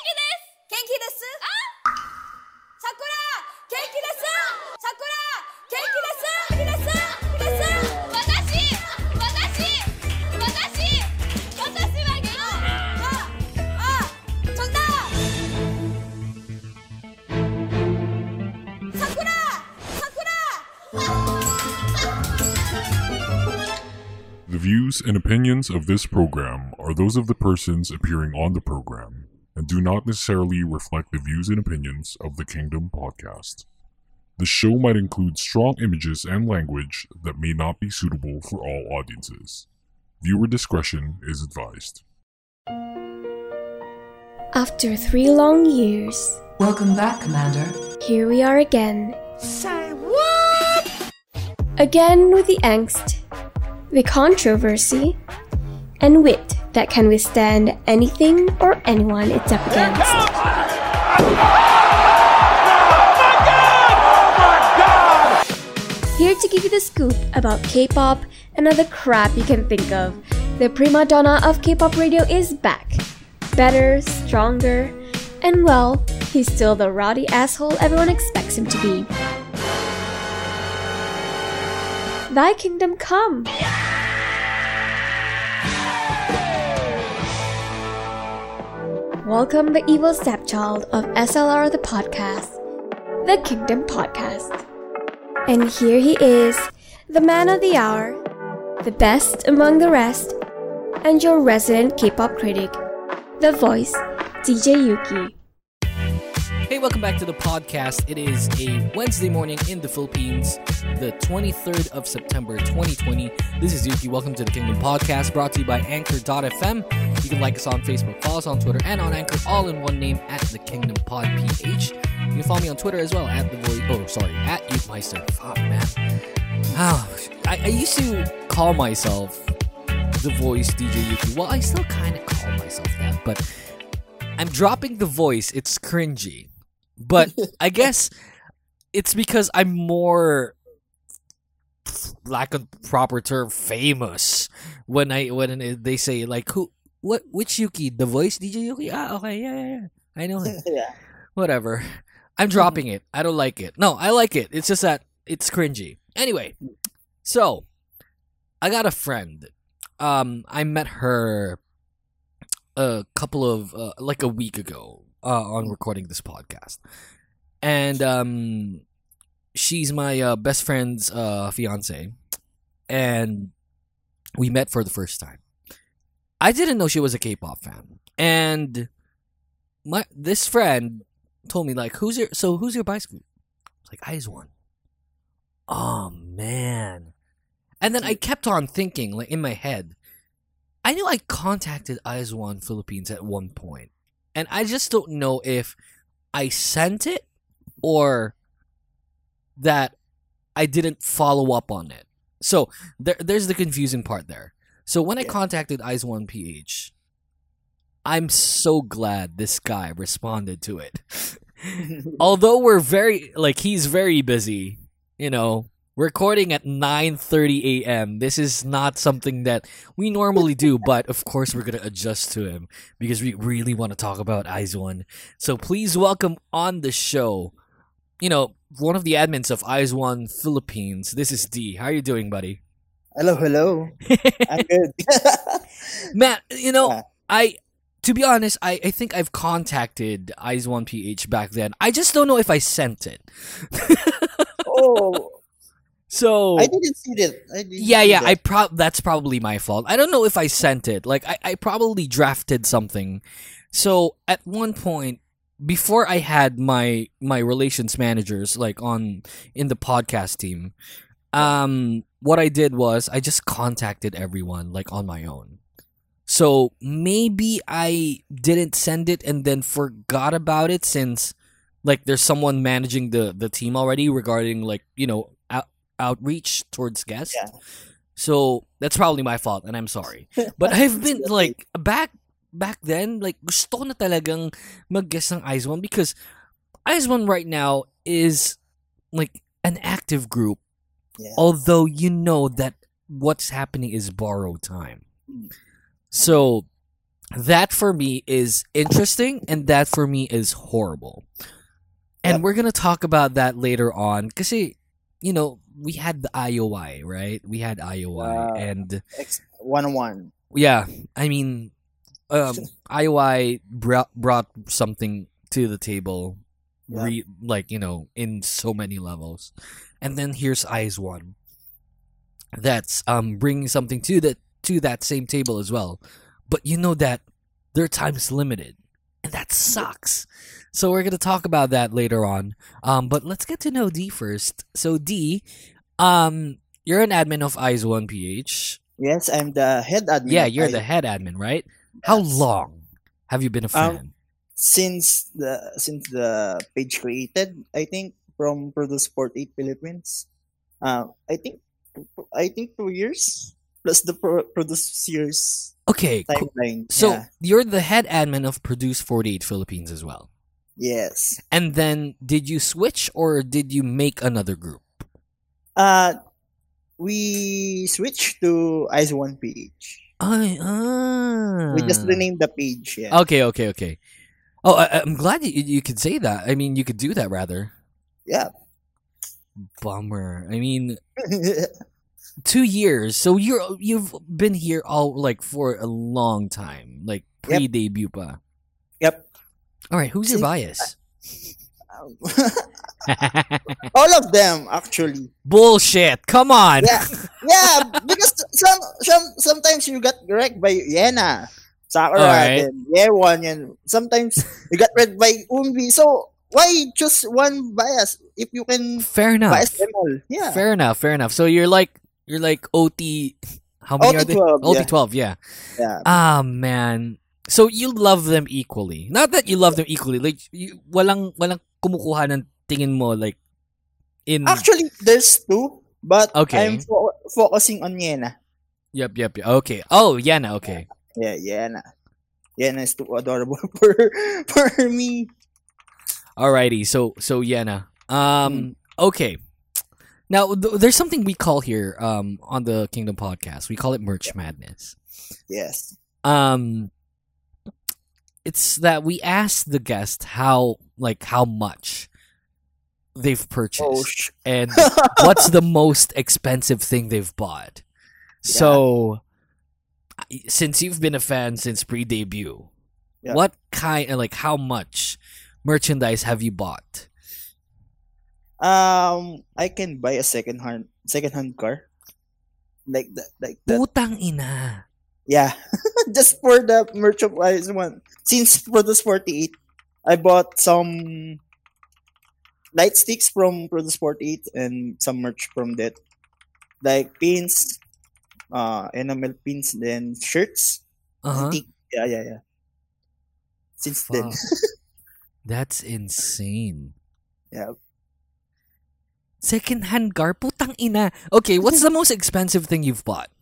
元気ですさくら元気ですさくら元気です元気です元気です私私私私は元気ああちょっとさくらさくら The views and opinions of this program are those of the persons appearing on the program and do not necessarily reflect the views and opinions of the Kingdom podcast. The show might include strong images and language that may not be suitable for all audiences. Viewer discretion is advised. After three long years, Welcome back, Commander. here we are again. Say what? Again with the angst, the controversy, and wit that can withstand anything or anyone it's up against. Here to give you the scoop about K-pop and other crap you can think of, the prima donna of K-pop radio is back. Better, stronger, and well, he's still the rowdy asshole everyone expects him to be. Thy kingdom come! Welcome the evil stepchild of SLR the podcast, the Kingdom Podcast. And here he is, the man of the hour, the best among the rest, and your resident K-pop critic, the voice, DJ Yuuki. Hey, welcome back to the podcast. It is a Wednesday morning in the Philippines, the 23rd of September 2020. This is Yuuki. Welcome to the Kingdom Podcast, brought to you by Anchor.fm. You can like us on Facebook, follow us on Twitter, and on Anchor, all in one name at the Kingdom Pod PH. You can follow me on Twitter as well at the voice. Oh, sorry, at Meister. Fuck, man. Oh, I, I used to call myself the voice DJ Yuuki. Well, I still kind of call myself that, but I'm dropping the voice. It's cringy. But I guess it's because I'm more lack of proper term famous when I when they say like who what which Yuuki? The voice DJ Yuuki? Ah okay yeah yeah, yeah. I know him. Yeah. whatever. I'm dropping it. I don't like it. No I like it. It's just that it's cringy. Anyway so I got a friend. Um I met her a couple of uh, like a week ago uh, on recording this podcast. And um she's my uh, best friend's uh fiance. And we met for the first time. I didn't know she was a k-pop fan. And my this friend told me like who's your so who's your group It's like IZ*ONE oh man. And then i kept on thinking like in my head i knew i contacted one philippines at one point and i just don't know if i sent it or that I didn't follow up on it. So there, there's the confusing part there. So when I contacted IZ*ONE PH, I'm so glad this guy responded to it. Although we're very like he's very busy, you know, recording at 9:30 a.m. This is not something that we normally do, but of course we're going to adjust to him because we really want to talk about IZ*ONE. So please welcome on the show you know, one of the admins of IZ*ONE Philippines. This is D. How are you doing, buddy? Hello, hello. I'm good. Matt, you know, Yeah. I to be honest, I, I think I've contacted IZ*ONE PH back then. I just don't know if I sent it. oh, So I didn't see that. I didn't yeah, see yeah, that. I pro- that's probably my fault. I don't know if I sent it. Like I, I probably drafted something. So at one point before I had my my relations managers like on in the podcast team, um what I did was I just contacted everyone like on my own. So maybe I didn't send it and then forgot about it since like there's someone managing the the team already regarding like, you know, outreach towards guests. Yeah. So that's probably my fault and I'm sorry. But I've been like back back then like gusto na talagang mag-guest ng IZ*ONE because IZ*ONE right now is like an active group Yeah. although you know that what's happening is borrowed time. Hmm. So that for me is interesting, and that for me is horrible. And Yep. we're gonna talk about that later on, because you know we had the IOI, right? We had IOI, Wow. and Ex- one one. yeah, I mean, um, IOI brought brought something to the table, Yeah. re- like you know, in so many levels, and then here's IZ*ONE. That's um bringing something to that to that same table as well, but you know that their time's limited, and that sucks. So we're gonna talk about that later on. Um, but let's get to know D first. So D, um, you're an admin of IZ*ONE PH. Yes, I'm the head admin. Yeah, you're I- the head admin, right? How long have you been a Um, fan? since the since the page created. I think from Produce 48 Philippines. Uh, I think I think two years plus the pro- Produce series okay, cool. so yeah. you're the head admin of Produce 48 Philippines as well. yes. And then did you switch or did you make another group? Uh we switched to IZ*ONE PH. Ay, ah. We just renamed the page. Yeah. Okay, okay, okay. Oh, I, I'm glad you, you could say that. I mean, you could do that rather. Yeah. Bummer. I mean, two years. So you're you've been here all like for a long time, like pre debut pa. yep. All right, who's your Since- bias? All of them actually. Bullshit. Come on. Yeah. Yeah, because some some sometimes you got wrecked by Yena, Sakura, Alright. then Yeon, and sometimes you got wrecked by Eunbi. So why just one bias if you can Fair enough. bias them all? Yeah. Fair enough. Fair enough. So you're like you're like OT. How many are they? OT12, OT yeah. twelve. Yeah. Yeah. Ah man. So you love them equally. Not that you love them equally. Like you, walang walang kumukuha ng tingin mo like in. Actually, there's two, but Okay. I'm fo- focusing on Yena. Yep. Yep. yep. Okay. Oh, Yena. Okay. Yeah, Yena. Yena is too adorable for for me. Alrighty. So so Yena. Um. Okay. Now th- there's something we call here um on the Kingdom podcast. We call it merch madness. Yes. um it's that we ask the guest how like how much they've purchased Oh, sh- and what's the most expensive thing they've bought so since you've been a fan since pre-debut Yeah. what kind like how much merchandise have you bought um, I can buy a second hand second hand car, like that, like that. putang ina Yeah, just for the merchandise one. Since Produce 48, I bought some light sticks from Produce 48 and some merch from that. Like pins, uh, enamel pins, then shirts. uh-huh. Yeah, yeah, yeah. Since then. That's insane Yeah. Second hand car putang ina okay what's the most expensive thing you've bought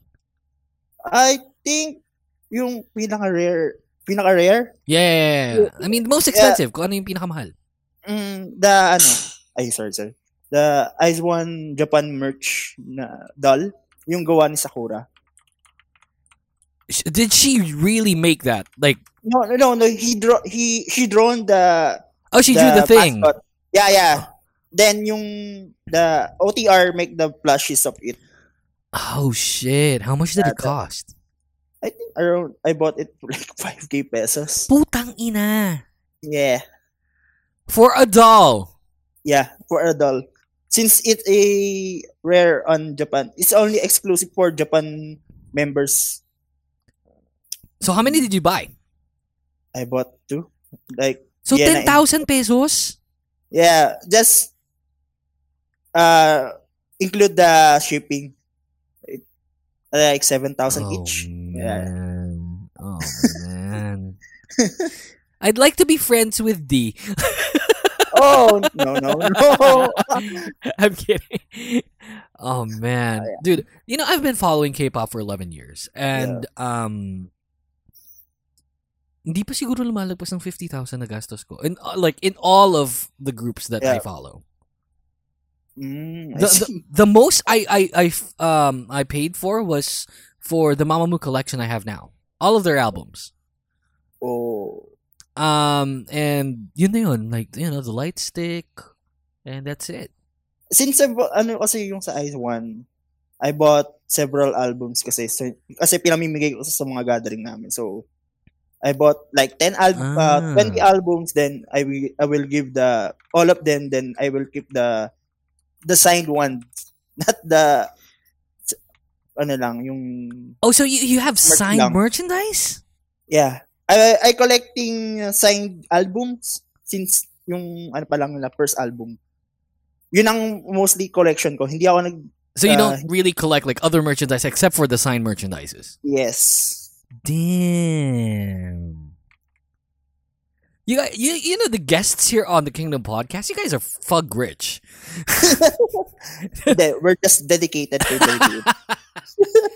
I think yung pinaka-rare, pinaka-rare, Yeah. I mean, the most expensive. Kung ano yung pinakamahal. mm, the, ano, ay, sorry, sorry. The IZ*ONE Japan merch na doll, yung gawa ni Sakura. Did she really make that? Like, No, no, no, no. He draw, he, he drawn the, oh, she drew the thing. mascot. Yeah, yeah. Then yung, the OTR make the plushies of it. Oh, shit. How much did Yeah, it cost? I think around, I bought it for like 5k pesos. Putang ina. Yeah. For a doll. Yeah, for a doll. Since it's a rare on Japan, it's only exclusive for Japan members. So, how many did you buy? I bought two. Like So, Yeah, 10,000 pesos? yeah, just uh include the shipping. It, like seven thousand Oh, each. Yeah. Oh, man. I'd like to be friends with D. Oh no no no! I'm kidding. Oh man, dude, you know I've been following K-pop for 11 years and um hindi pa siguro lumalagpas ng 50,000 na gastos ko. In uh, like in all of the groups that I follow. Mm, The, the the most I I I um I paid for was for the Mamamoo collection I have now. All of their albums. Oh. Um, and yun na yun, like, you know, the light stick, and that's it. Since I bought, ano kasi yung sa IZ*ONE, I bought several albums kasi kasi pinamimigay ko sa mga gathering namin. So I bought like 10 al- uh, Ah. 20 albums then I will I will give the all of them then I will keep the the signed one not the ano lang yung Oh, so you, you have signed lang. merchandise? yeah I I collecting uh, signed albums since yung ano pa lang na first album yun ang mostly collection ko hindi ako nag So you Uh, don't really collect like other merchandise except for the signed merchandises. yes Damn. You got you you know the guests here on the Kingdom podcast. You guys are fug rich. We're just dedicated to the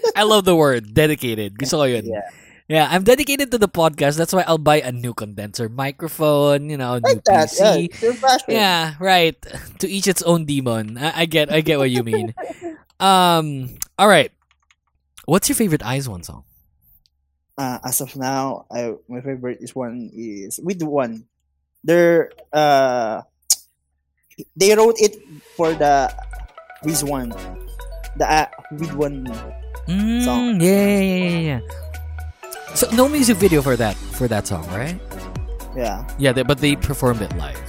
I love the word dedicated. Gusto ko yun. Yeah. Yeah, I'm dedicated to the podcast. That's why I'll buy a new condenser microphone. You know, a new that. Yeah, PC. passion. Yeah, right. To each its own demon. I, I get I get what you mean. um all right. What's your favorite IZ*ONE song? Uh, as of now, I my favorite is one is with one. They're uh they wrote it for the with one. The uh, with one. Mm, Song. Yeah, yeah, yeah, yeah. So no music video for that for that song, right? Yeah. Yeah, they, but they performed it live.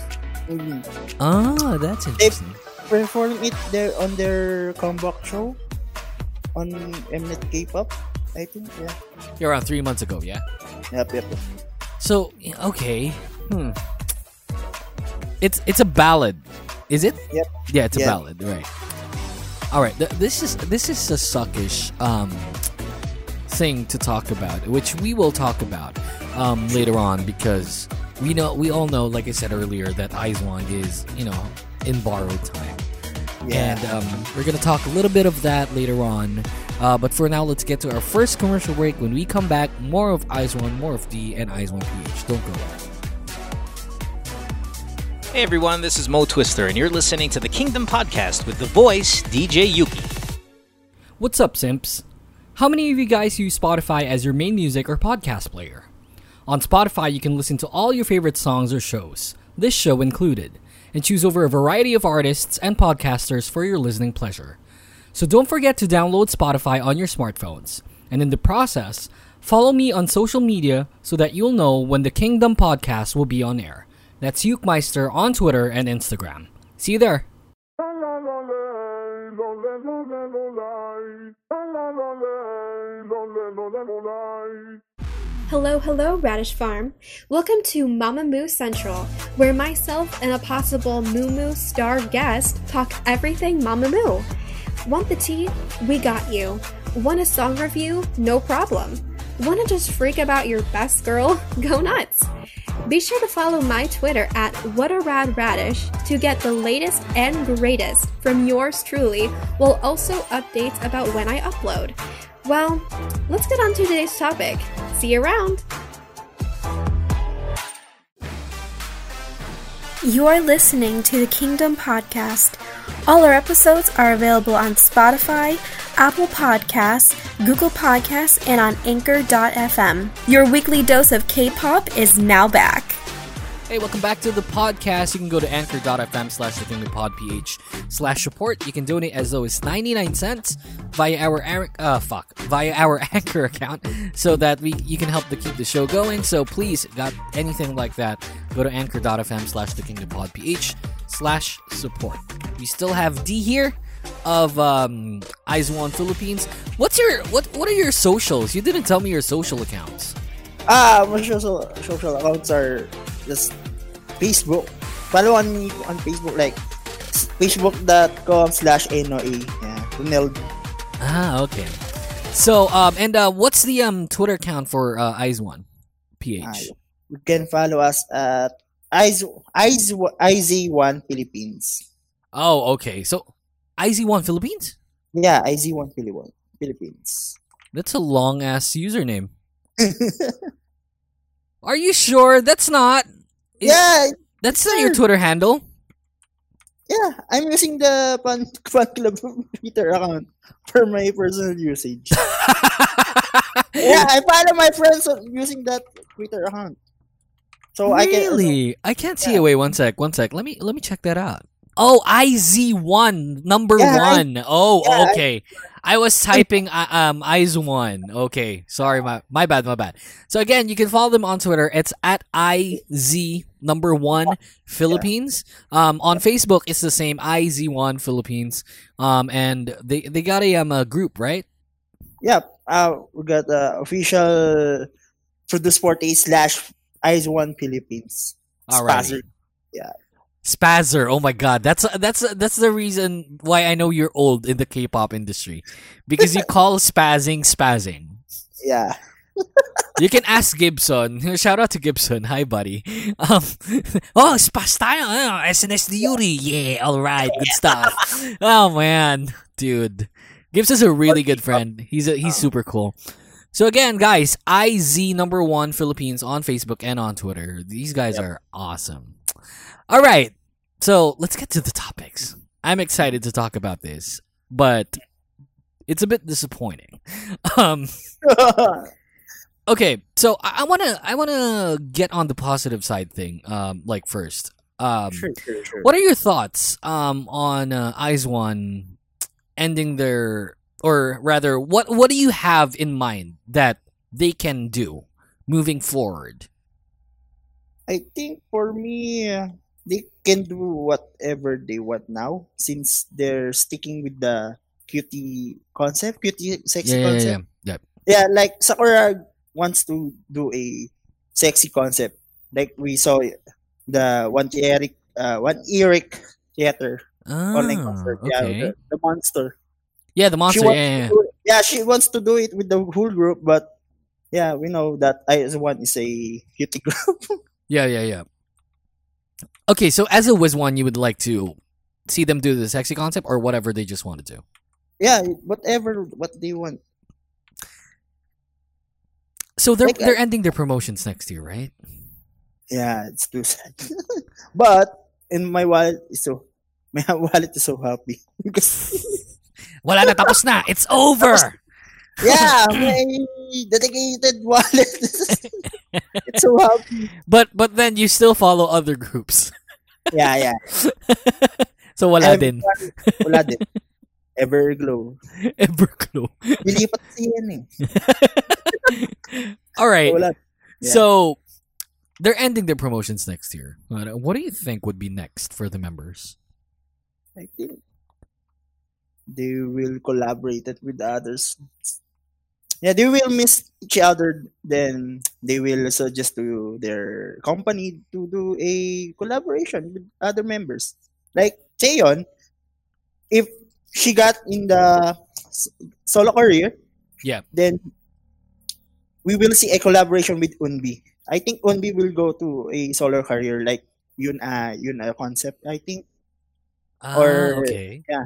Mhm. Oh, that's interesting. They perform it there on their comeback show on Mnet K-pop. I think. Yeah. You're around three months ago, yeah. Yep. Yep. yep. So okay, hmm. It's it's a ballad, is it? Yep. Yeah, it's a ballad, right? All right. Th- this is this is a suckish um thing to talk about, which we will talk about um later on because we know we all know, like I said earlier, that IZ*ONE is you know in borrowed time. Yeah. And um, we're going to talk a little bit of that later on. Uh, but for now, let's get to our first commercial break. When we come back, more of IZ*ONE, more of D, and IZ*ONE PH. Don't go away. Hey everyone, this is Mo Twister, and you're listening to the Kingdom Podcast with the voice DJ Yuuki. What's up, simps? How many of you guys use Spotify as your main music or podcast player? On Spotify, you can listen to all your favorite songs or shows, this show included, and choose over a variety of artists and podcasters for your listening pleasure. So don't forget to download Spotify on your smartphones, and in the process, follow me on social media so that you'll know when the Kingdom podcast will be on air. That's Ukemeister on Twitter and Instagram. See you there. Hello, hello, Radish Farm. Welcome to Mamamoo Central, where myself and a possible Moo Moo star guest talk everything Mamamoo. Want the tea? We got you. Want a song review? No problem. Want to just freak about your best girl? Go nuts. Be sure to follow my Twitter at What a Rad Radish to get the latest and greatest from yours truly, while also updates about when I upload. Well, let's get on to today's topic. See you around. You are listening to the Kingdom Podcast. All our episodes are available on Spotify, Apple Podcasts, Google Podcasts, and on Anchor.fm. Your weekly dose of K pop is now back. Hey, welcome back to the podcast. You can go to anchor.fm slash the kingdom pod ph slash support. You can donate as low as 99 cents via our uh fuck via our anchor account so that we you can help to keep the show going. So please, got anything like that, go to anchor.fm slash the kingdom pod ph slash support. We still have D here of um One Philippines. What's your what what are your socials? You didn't tell me your social accounts. Ah, my social social accounts are just Facebook. Follow on me on Facebook like facebook.com slash NOA. Yeah, Ronald. Ah, okay. So, um, and uh, what's the um Twitter account for uh, IZ*ONE, PH? You can follow us at Eyes Eyes IZ1 Philippines. Oh, okay. So, IZ One Philippines. Yeah, IZ1 Philippines. Philippines. That's a long ass username. Are you sure that's not? yeah, that's not your. Twitter handle. yeah. I'm using the fan, fan club Twitter account for my personal usage. yeah, I follow my friends using that Twitter account. So I can really? I can't see Yeah. Wait, one sec, one sec. Let me let me check that out. Oh, IZ1 number Yeah, I- one. Oh, yeah, I- okay. I, was typing uh, um IZ1. Okay, sorry, my my bad, my bad. So again, you can follow them on Twitter. It's at IZ number one Philippines. Um, on Facebook, it's the same IZ1 Philippines. Um, and they they got a um a group, right? Yeah, uh, we got the official for the sport slash IZ1 Philippines. Alrighty. Spazzer. Spazzer. Oh my god, that's that's that's the reason why I know you're old in the K-pop industry, because you call spazzing spazzing. Yeah. You can ask Gibson. Shout out to Gibson. Hi, buddy. Um, oh, spaz tayo. Oh, SNSD Yuri. Yeah, all right, good stuff. Oh man, dude, Gibson's a really good friend. He's a, he's super cool. So again, guys, IZ number one Philippines on Facebook and on Twitter. These guys are awesome. All right, so let's get to the topics. I'm excited to talk about this, but it's a bit disappointing. Um, okay, so I, I wanna I wanna get on the positive side thing. Um, like first, um, sure, sure, sure. what are your thoughts um on uh, IZ*ONE ending their or rather what what do you have in mind that they can do moving forward? I think for me, they can do whatever they want now since they're sticking with the cutie concept, cutie sexy Yeah, yeah, concept. yeah, yeah. Yeah, like Sakura wants to do a sexy concept. Like we saw the Oneiric, uh, one Eric theater online Ah, concert. Yeah, the, the monster. Yeah, the monster. she Yeah, yeah, yeah. it- yeah, she wants to do it with the whole group, but yeah, we know that I one is a cutie group. Yeah, yeah, yeah. Okay, so as a WIZ*ONE, you would like to see them do the sexy concept or whatever they just want to do. yeah, whatever what they want. So they're Like, uh, they're ending their promotions next year, right? Yeah, it's too sad. but in my wallet is so my wallet is so happy because Wala na tapos na. It's over. yeah, my dedicated wallet. it's so happy. But but then you still follow other groups. Yeah, yeah. so wala Ev- din. Wala din. Everglow. Everglow. Lilipat kasi yan eh. All right. Wala. Yeah. So they're ending their promotions next year. Uh, What do you think would be next for the members? I think they will collaborate it with others. Yeah, they will miss each other. Then they will suggest to their company to do a collaboration with other members. Like Taeyeon, if she got in the solo career, Yeah. then we will see a collaboration with Eunbi. I think Eunbi will go to a solo career like yun uh yun a concept. I think Ah, Or- okay. Yeah.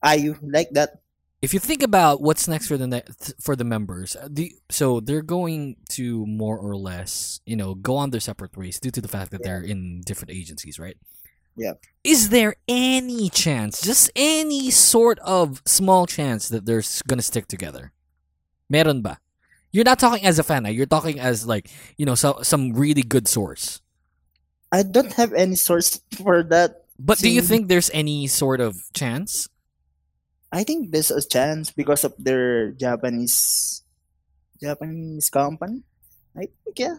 Ayu like that. If you think about what's next for the ne- for the members, uh, the so they're going to more or less, you know, go on their separate ways due to the fact that they're in different agencies, right? Yeah. Is there any chance, just any sort of small chance that they're gonna stick together? Meron ba? You're not talking as a fan, ah. you're talking as like, you know, so, some really good source. I don't have any source for that. But do you think there's any sort of chance? I think there's a chance because of their Japanese Japanese company. I think yeah,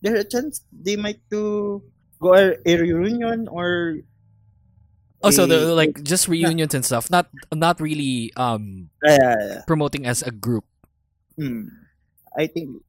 there's a chance they might do go a, a reunion or Oh, so a- they're like just reunions and stuff, not not really um yeah, yeah, yeah. promoting as a group. Hmm. I think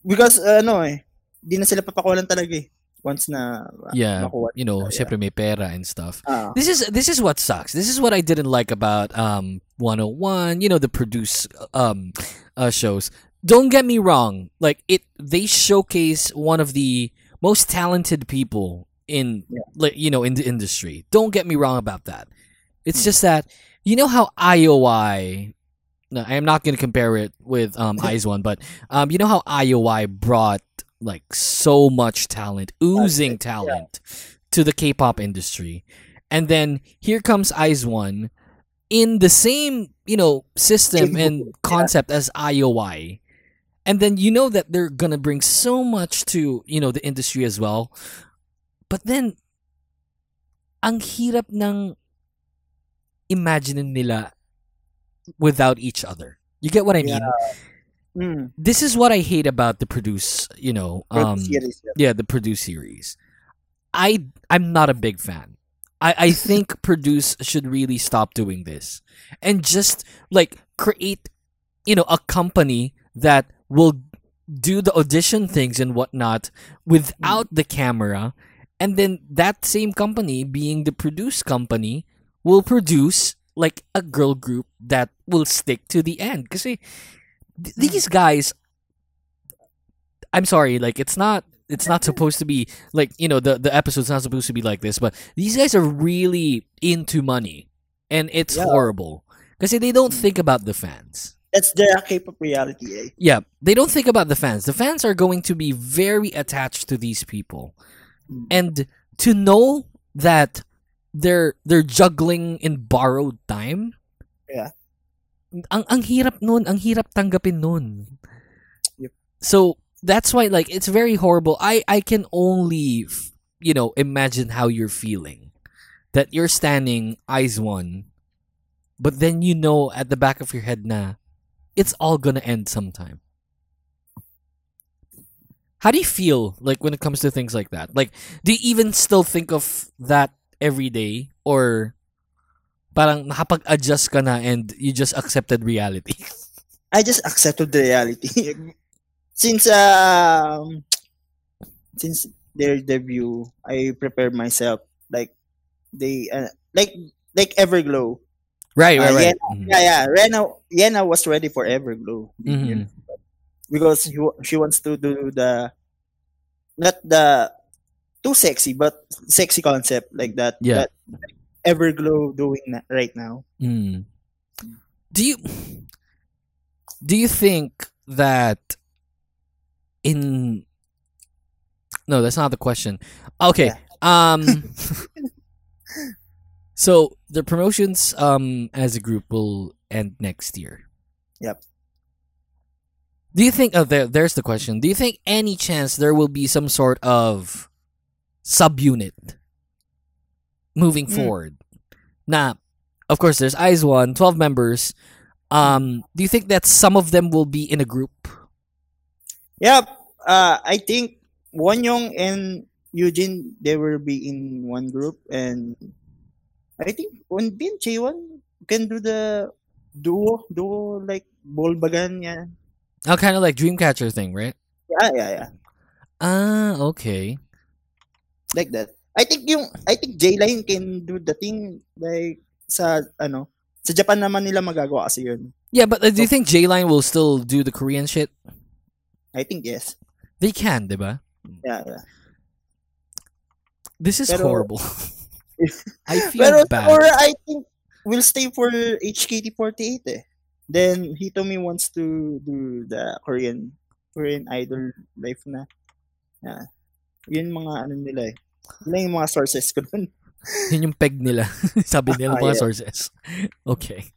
because ano eh, di na sila papakulan talaga eh. Once na uh, Yeah, makuha. you know, Yeah. syempre may pera and stuff. Ah, This is this is what sucks. This is what I didn't like about um 101, you know, the produce um uh, shows. Don't get me wrong. Like it they showcase one of the most talented people in Yeah. like you know in the industry. Don't get me wrong about that. It's just that you know how IOI no, I am not going to compare it with um IZ*ONE, but um you know how IOI brought like so much talent, oozing talent to the K-pop industry. And then here comes IZ*ONE in the same, you know, system and group, yeah. concept as IOI. and then you know that they're gonna bring so much to you know the industry as well but then ang hirap ng imagine nila without each other you get what i mean Mm. this is what i hate about the produce you know um series, yeah. yeah the produce series. I i'm not a big fan. I i think produce should really stop doing this and just like create you know a company that will do the audition things and whatnot without the camera. And then that same company being the produce company will produce like a girl group that will stick to the end. Because Hmm. these guys i'm sorry like it's not it's not supposed to be like you know the the episode's not supposed to be like this but these guys are really into money and it's Yeah. horrible because they don't hmm. think about the fans That's their cape of reality, eh? yeah, they don't think about the fans. The fans are going to be very attached to these people. Hmm. And to know that they're they're juggling in borrowed time. Yeah. Ang ang hirap nun, ang hirap tanggapin nun. Yep. So that's why like it's very horrible. I I can only you know imagine how you're feeling. That you're standing IZ*ONE but then you know at the back of your head na it's all gonna end sometime. How do you feel like when it comes to things like that? Like, do you even still think of that every day, or parang nakapag-adjust ka na and you just accepted reality? I just accepted the reality. since um since their debut, I prepared myself like they uh, like like Everglow. right, right, Uh, right. Yena, Mhm. yeah, yeah. Rena Yena was ready for Everglow. Mhm. Because she, she wants to do the not the too sexy but sexy concept like that. Yeah. That Everglow doing right now. Mm. Do you do you think that in no, that's not the question. Okay. Um so the promotions um as a group will end next year. Yep. Do you think oh there there's the question. Do you think any chance there will be some sort of subunit moving Mm. forward? Now, of course there's IZ*ONE, 12 members. Um do you think that some of them will be in a group? Yep. Uh, I think Wonyoung and Yujin they will be in one group, and I think and Chaewon can do the duo, duo like Bolbbalgan, yeah, Oh, kind of like Dreamcatcher thing, right? yeah, yeah, yeah, Ah, okay. like that. I think yung I think J-Line can do the thing like sa ano sa Japan naman nila magagawa kasi yun. Yeah, but uh, do you think J Line will still do the Korean shit? I think yes. They can, diba? Yeah, yeah. This is Pero- horrible. I feel Pero bad. or I think we'll stay for HKT48 eh. Then Hitomi wants to do the Korean Korean idol life na. Yeah. Yun mga ano nila eh. Yun yung mga sources ko dun. Yun yung peg nila. Sabi nila mga yeah. sources. Okay.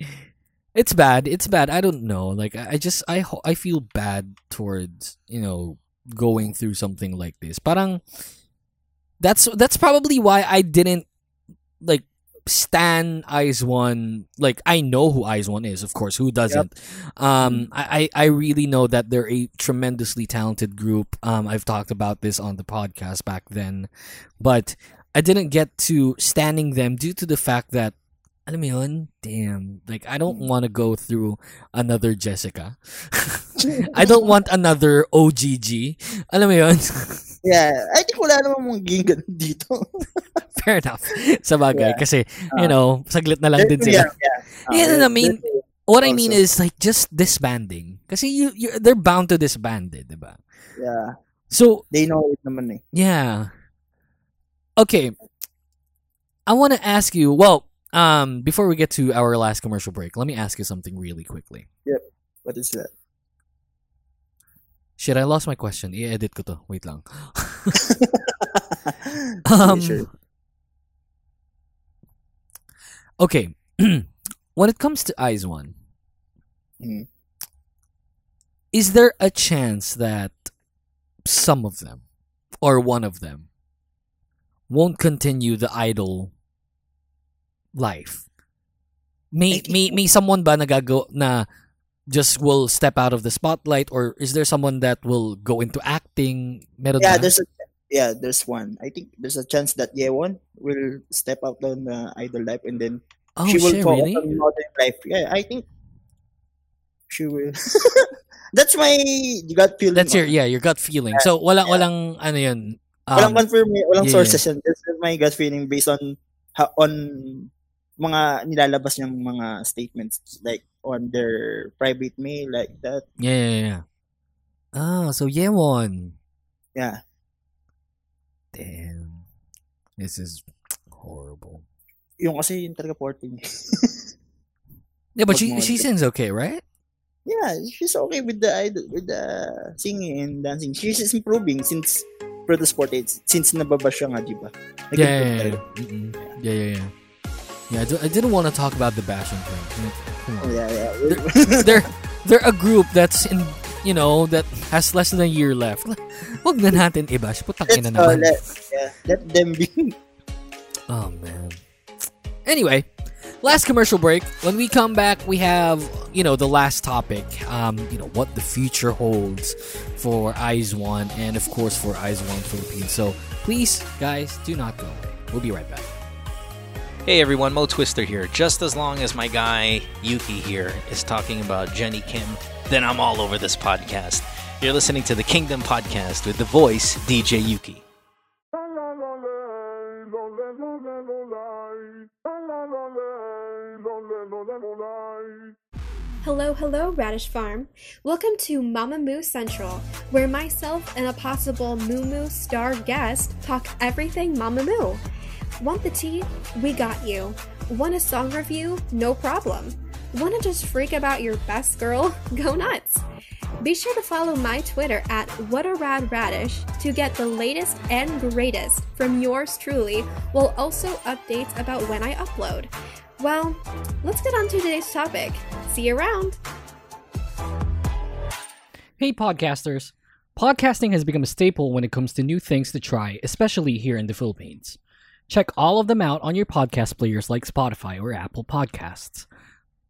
It's bad. It's bad. I don't know. Like I I just I I feel bad towards, you know, going through something like this. Parang that's that's probably why I didn't like stan IZ*ONE. Like I know who IZ*ONE is, of course. Who doesn't? Um, I I I really know that they're a tremendously talented group. Um, I've talked about this on the podcast back then, but I didn't get to standing them due to the fact that. Mo? Damn. Like, I don't want to go through another Jessica. I don't want another OGG. Alam mo yun? Yeah. I think wala namang magiging ganun dito. Fair enough. Sa bagay. Yeah. Kasi, you know, saglit na lang din Yeah, sila. yeah. Ah, Yeah, they're- I mean, What I mean is like just disbanding. Kasi you, you they're bound to disband it, diba? yeah. So, They know it naman eh. yeah. Okay. I want to ask you, well, um before we get to our last commercial break, let me ask you something really quickly. Yep. What is that? Shit, I lost my question. I-edit ko to. Wait lang. Um. Okay. when it comes to IZ*ONE, Mhm. is there a chance that some of them or one of them won't continue the idol life? May may may someone ba nagago na just will step out of the spotlight or is there someone that will go into acting? Meron Yeah, there's a yeah, there's one. I think there's a chance that Hyewon will step out on the idol life and then oh she will shit, focus really? on modern life. Yeah, I think she will. That's my gut feeling. That's your yeah, your gut feeling. So walang walang ano yun. walang um, confirm, walang yeah, sources yan. That's my gut feeling based on on mga nilalabas niyang mga statements like on their private mail like that. Yeah, yeah, yeah. Ah, so Hyewon. Yeah. Damn. This is horrible. Yung kasi yung talaga porting. Yeah, but she she sings okay, right? yeah, she's okay with the with the singing and dancing. She's improving since the sport since nababa siya nga, di ba? Yeah, yeah, yeah. yeah, yeah, yeah. Yeah, I, I didn't want to talk about the bashing thing. On. Yeah, yeah. They're they're a group that's in you know that has less than a year left. Wag na natin i-bash. Putang ina naman. let, yeah, let them be. Oh man. Anyway, last commercial break. When we come back, we have you know the last topic. Um, you know what the future holds for IZ*ONE, and of course for IZ*ONE Philippines. So please, guys, do not go. away. We'll be right back. Hey everyone, Mo Twister here. Just as long as my guy Yuuki here is talking about Jennie Kim, then I'm all over this podcast. You're listening to the Kingdom Podcast with the voice DJ Yuuki. Hello, hello, Radish Farm. Welcome to Mamamoo Central, where myself and a possible Moo Moo star guest talk everything Mamamoo. Want the tea? We got you. Want a song review? No problem. Want to just freak about your best girl? Go nuts. Be sure to follow my Twitter at WhatARadRadish to get the latest and greatest from yours truly, while also updates about when I upload. Well, let's get on to today's topic. See you around. Hey, podcasters. Podcasting has become a staple when it comes to new things to try, especially here in the Philippines. Check all of them out on your podcast players like Spotify or Apple Podcasts.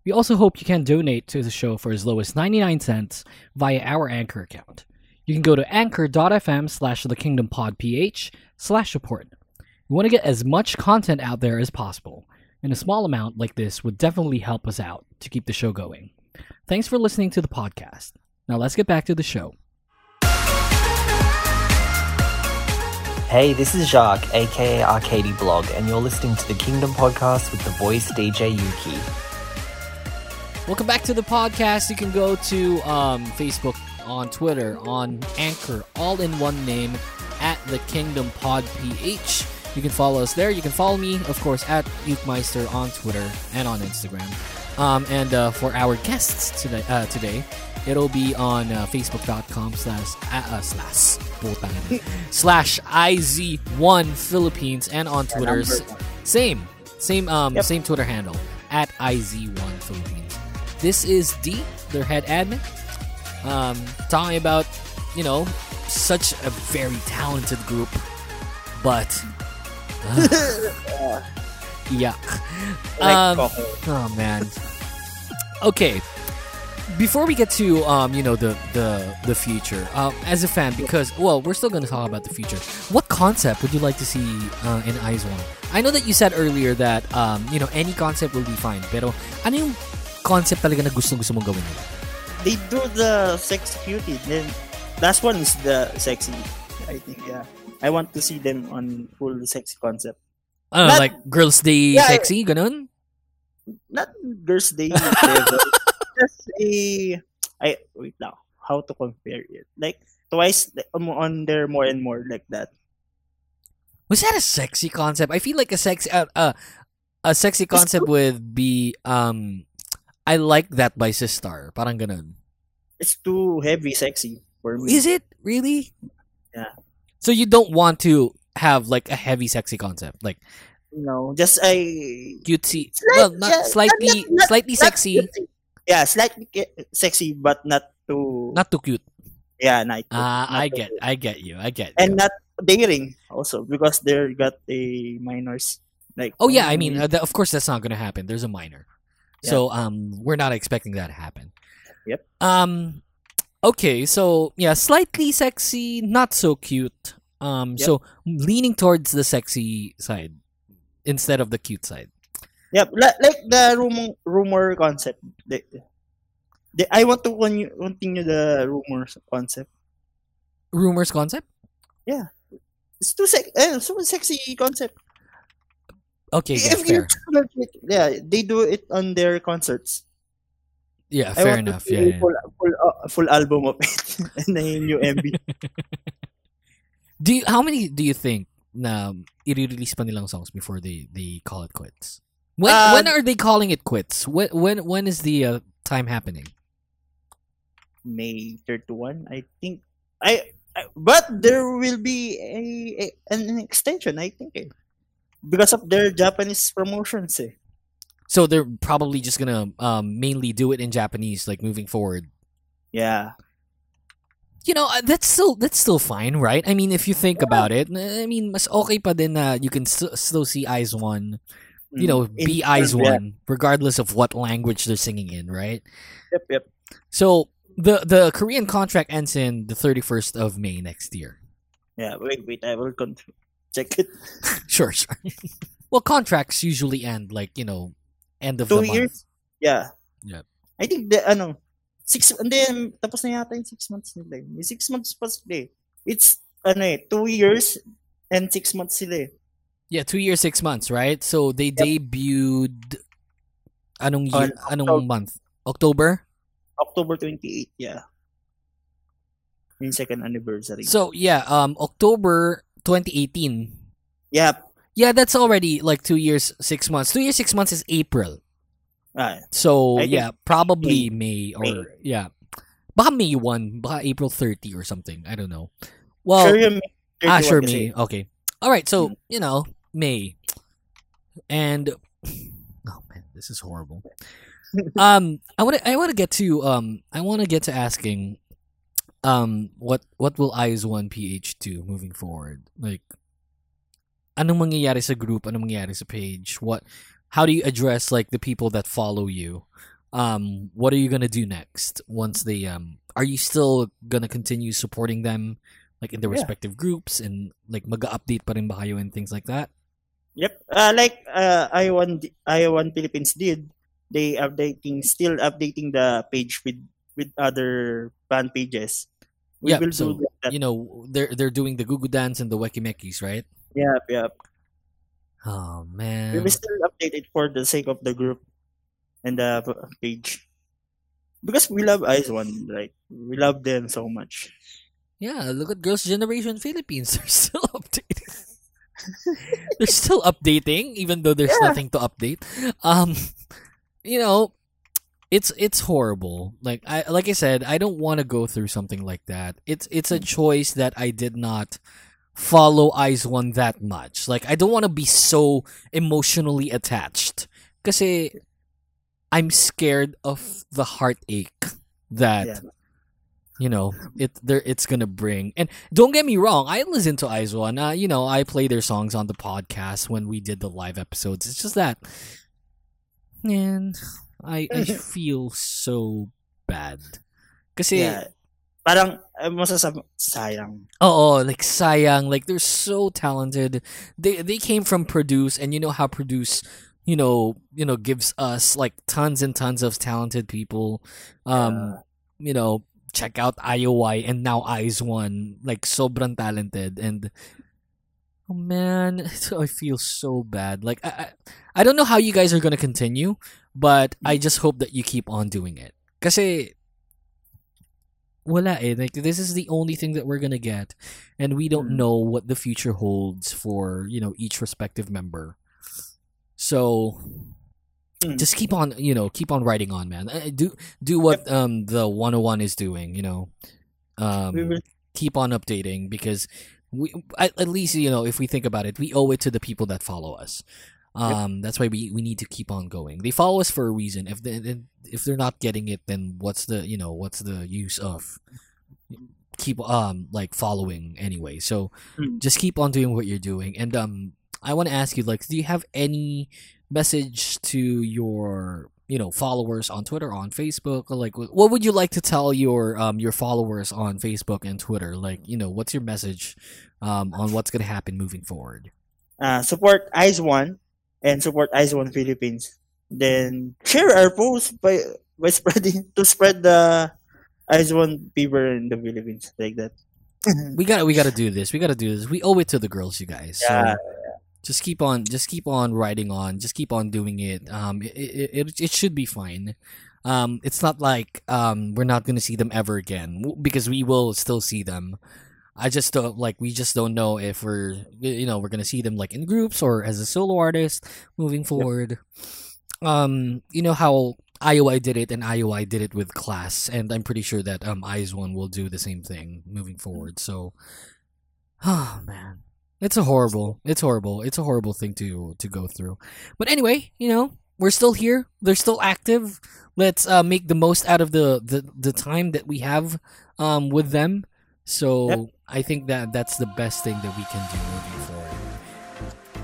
We also hope you can donate to the show for as low as 99 cents via our Anchor account. You can go to anchor.fm slash the kingdom pod ph slash support. We want to get as much content out there as possible, and a small amount like this would definitely help us out to keep the show going. Thanks for listening to the podcast. Now let's get back to the show. Hey, this is Jacques, aka Arcady Blog, and you're listening to the Kingdom Podcast with the voice DJ Yuuki. Welcome back to the podcast. You can go to um, Facebook, on Twitter, on Anchor, all in one name at the Kingdom Pod PH. You can follow us there. You can follow me, of course, at Ukemeister on Twitter and on Instagram. Um, and uh, for our guests today, uh, today it'll be on uh, facebook.com slash uh, uh, slash slash iz1 philippines and on twitter's same same um Yep. same twitter handle at iz1 philippines this is d their head admin um talking about you know such a very talented group but uh, yuck um, Oh man. Okay. Before we get to um, you know, the the the future, um, as a fan, because well, we're still gonna talk about the future. What concept would you like to see uh, in IZ*ONE? I know that you said earlier that um, you know, any concept will be fine. Pero ano yung concept talaga na gusto gusto mong gawin nila? They do the sex cutie. Then last one is the sexy. I think yeah. I want to see them on full sexy concept. Not- like Girls Day Yeah, sexy, ganun? Not girls' day level. A I wait now. How to compare it? Like twice like, um, on there more and more like that. Was that a sexy concept? I feel like a sexy uh, uh, a sexy concept would be um I like that by Sistar. Parang ganun. It's too heavy sexy for me. Is it really? Yeah. So you don't want to have like a heavy sexy concept, like No, just I cutesy. Well, not yeah, slightly, not- not- slightly not sexy. cutesy. Yeah, slightly sexy, but not too Not too cute. yeah, not too, Ah, not I get, cute. I get you, I get and you. not daring also because they got a minors like Oh yeah, I mean, uh, th- of course that's not going to happen. There's a minor, so um, we're not expecting that to happen. Yep. Um, okay, so yeah, slightly sexy, not so cute. Um, Yep. so leaning towards the sexy side instead of the cute side. Yep, like the rumor rumor concept. The, the, I want to continue the rumors concept. Rumors concept. Yeah, it's too sex, eh, so sexy concept. Okay, yeah, If you fair. it, yeah, they do it on their concerts. Yeah, fair enough. Yeah, yeah. Full, full, uh, full album of it and then new MV. Do you, how many do you think na i-release pa nilang songs before they they call it quits? When Uh, when are they calling it quits? When when when is the uh, time happening? May 31, I think. I, I but there will be a, a an extension, I think, eh. because of their Japanese promotions. Eh. So they're probably just gonna um, mainly do it in Japanese, like moving forward. Yeah, You know, uh, that's still that's still fine, right? I mean, if you think about it, I mean, mas okay pa din na you can st- still see IZ*ONE, you know, Mm. be Eyes yeah. One, regardless of what language they're singing in, right? Yep, yep. So the the Korean contract ends in the thirty first of May next year. Yeah, wait, wait, I will con- check it. Sure, sure. well, contracts usually end like you know, end of Two the years? month. Yeah. Yep. I think the ano, six, and then tapos na yata yung six months nila. eh. May six months pa sila eh. It's, ano eh, two years and six months sila eh. Yeah, two years, six months, right? So they debuted. Anong year? On anong October. month? October. October 28, yeah. Yung second anniversary. So yeah, um, October 2018. yeah, Yeah, that's already like two years, six months. Two years, six months is April. ah, So yeah, probably May, or May. yeah, baka May one, baka April 30 or something. I don't know. Well, sure May ah, sure. May. Okay. All right. So Mm. you know, May, and oh man, this is horrible. um, I want to, I want to get to, um, I want to get to asking, um, what, what will IZ*ONE PH do moving forward? Like, anong mangyayari sa group? Anong mangyayari sa page? What, how do you address like the people that follow you? Um, what are you gonna do next once they um? Are you still gonna continue supporting them, like in their Yeah. respective groups and like mag-update pa rin ba kayo and things like that? Yep. Uh, like uh, I1 d- I1 Philippines did, they updating still updating the page with with other fan pages. We yeah, will so do that. you know they're they're doing the Gugudan and the Wekimekis, right? Yep, yep. Oh man. We will still update it for the sake of the group and the page. Because we love IZ*ONE, like we love them so much. yeah. Look at Girls' Generation Philippines. They're still updating. they're still updating, even though there's Yeah. nothing to update. Um, you know, it's it's horrible. Like I like I said, I don't want to go through something like that. It's it's a choice that I did not follow IZ*ONE that much. Like I don't want to be so emotionally attached. because I'm scared of the heartache that Yeah. You know it there it's gonna bring. And don't get me wrong, I listen to IZ*ONE. Uh, you know, I play their songs on the podcast when we did the live episodes. It's just that, man, I I feel so bad. Kasi Yeah. Parang uh, masasab sayang. Oh, like sayang, like they're so talented. They they came from Produce, and you know how Produce, you know, you know, gives us like tons and tons of talented people. Um, you know, check out IOI and now IZ*ONE, like sobrang talented, and oh man, I feel so bad. Like I, I, I don't know how you guys are gonna continue, but I just hope that you keep on doing it. Kasi wala eh. Like this is the only thing that we're gonna get, and we don't Mm. know what the future holds for you know each respective member. So Mm. just keep on, you know, keep on writing on, man. Uh, Do do what um the 101 is doing, you know. Um, will keep on updating because we at, at least you know if we think about it, we owe it to the people that follow us. Um, that's why we, we need to keep on going. They follow us for a reason. If they if they're not getting it, then what's the you know what's the use of keep um like following anyway? So Mm. just keep on doing what you're doing. And um, I want to ask you like, do you have any message to your you know followers on Twitter, on Facebook, like what would you like to tell your um your followers on Facebook and Twitter? Like you know, what's your message um on what's gonna happen moving forward? Uh, support IZ*ONE and support IZ*ONE Philippines. Then share our post by by spreading to spread the IZ*ONE fever in the Philippines like that. we got to we got to do this. We got to do this. We owe it to the girls, you guys. Yeah. So just keep on, just keep on writing on. Just keep on doing it. Um, it it, it, it should be fine. Um, it's not like um we're not gonna see them ever again because we will still see them. I just don't like we just don't know if we're you know we're gonna see them like in groups or as a solo artist moving forward. Um, you know how IOI did it and IOI did it with class, and I'm pretty sure that um IZ*ONE will do the same thing moving forward. So, oh man, it's a horrible, it's horrible, it's a horrible thing to to go through. But anyway, you know we're still here, they're still active. Let's uh, make the most out of the the the time that we have um with them. So Yep. I think that that's the best thing that we can do moving forward.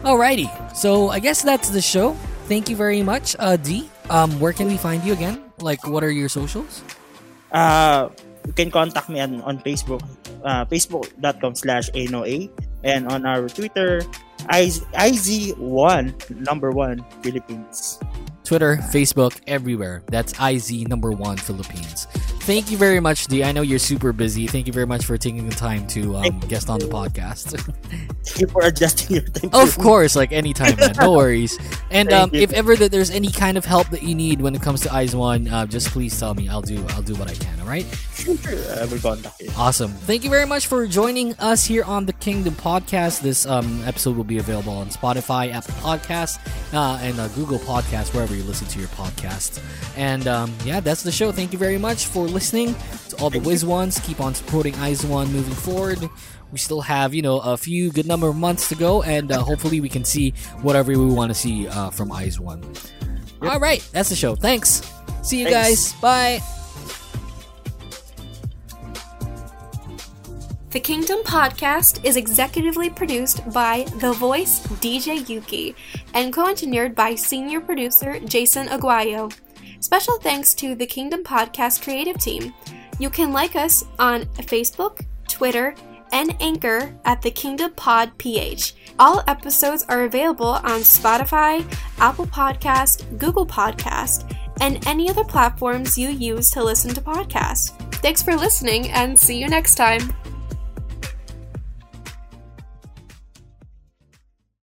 Alrighty, so I guess that's the show. Thank you very much, uh, Dee. Um, where can we find you again? Like, what are your socials? Uh, you can contact me on, on Facebook, uh, facebook.com slash anoa, and on our Twitter, IZ, IZ1, number one, Philippines. Twitter, Facebook, everywhere. That's IZ number one Philippines. Thank you very much, Dee. I know you're super busy. Thank you very much for taking the time to um, guest on the podcast. Thank you for adjusting your time. of course, like anytime, man. No worries. And um, if ever that there's any kind of help that you need when it comes to IZ*ONE, uh, just please tell me. I'll do. I'll do what I can. All right. Sure, I will contact you. Awesome. Thank you very much for joining us here on the Kingdom Podcast. This um, episode will be available on Spotify, Apple Podcasts, uh, and uh, Google Podcasts, wherever you listen to your podcast. And um, yeah, that's the show. Thank you very much for listening to all the WIZ*ONEs. Keep on supporting IZ*ONE moving forward. We still have, you know, a few good number of months to go, and uh, hopefully we can see whatever we want to see uh, from IZ*ONE. All right, that's the show. Thanks. See you Thanks. guys. Bye. The Kingdom podcast is executively produced by The Voice DJ Yuuki and co engineered by senior producer Jason Aguayo. Special thanks to the Kingdom podcast creative team. You can like us on Facebook, Twitter, and Anchor at the Kingdom Pod PH. All episodes are available on Spotify, Apple Podcast, Google Podcast, and any other platforms you use to listen to podcasts. Thanks for listening and see you next time.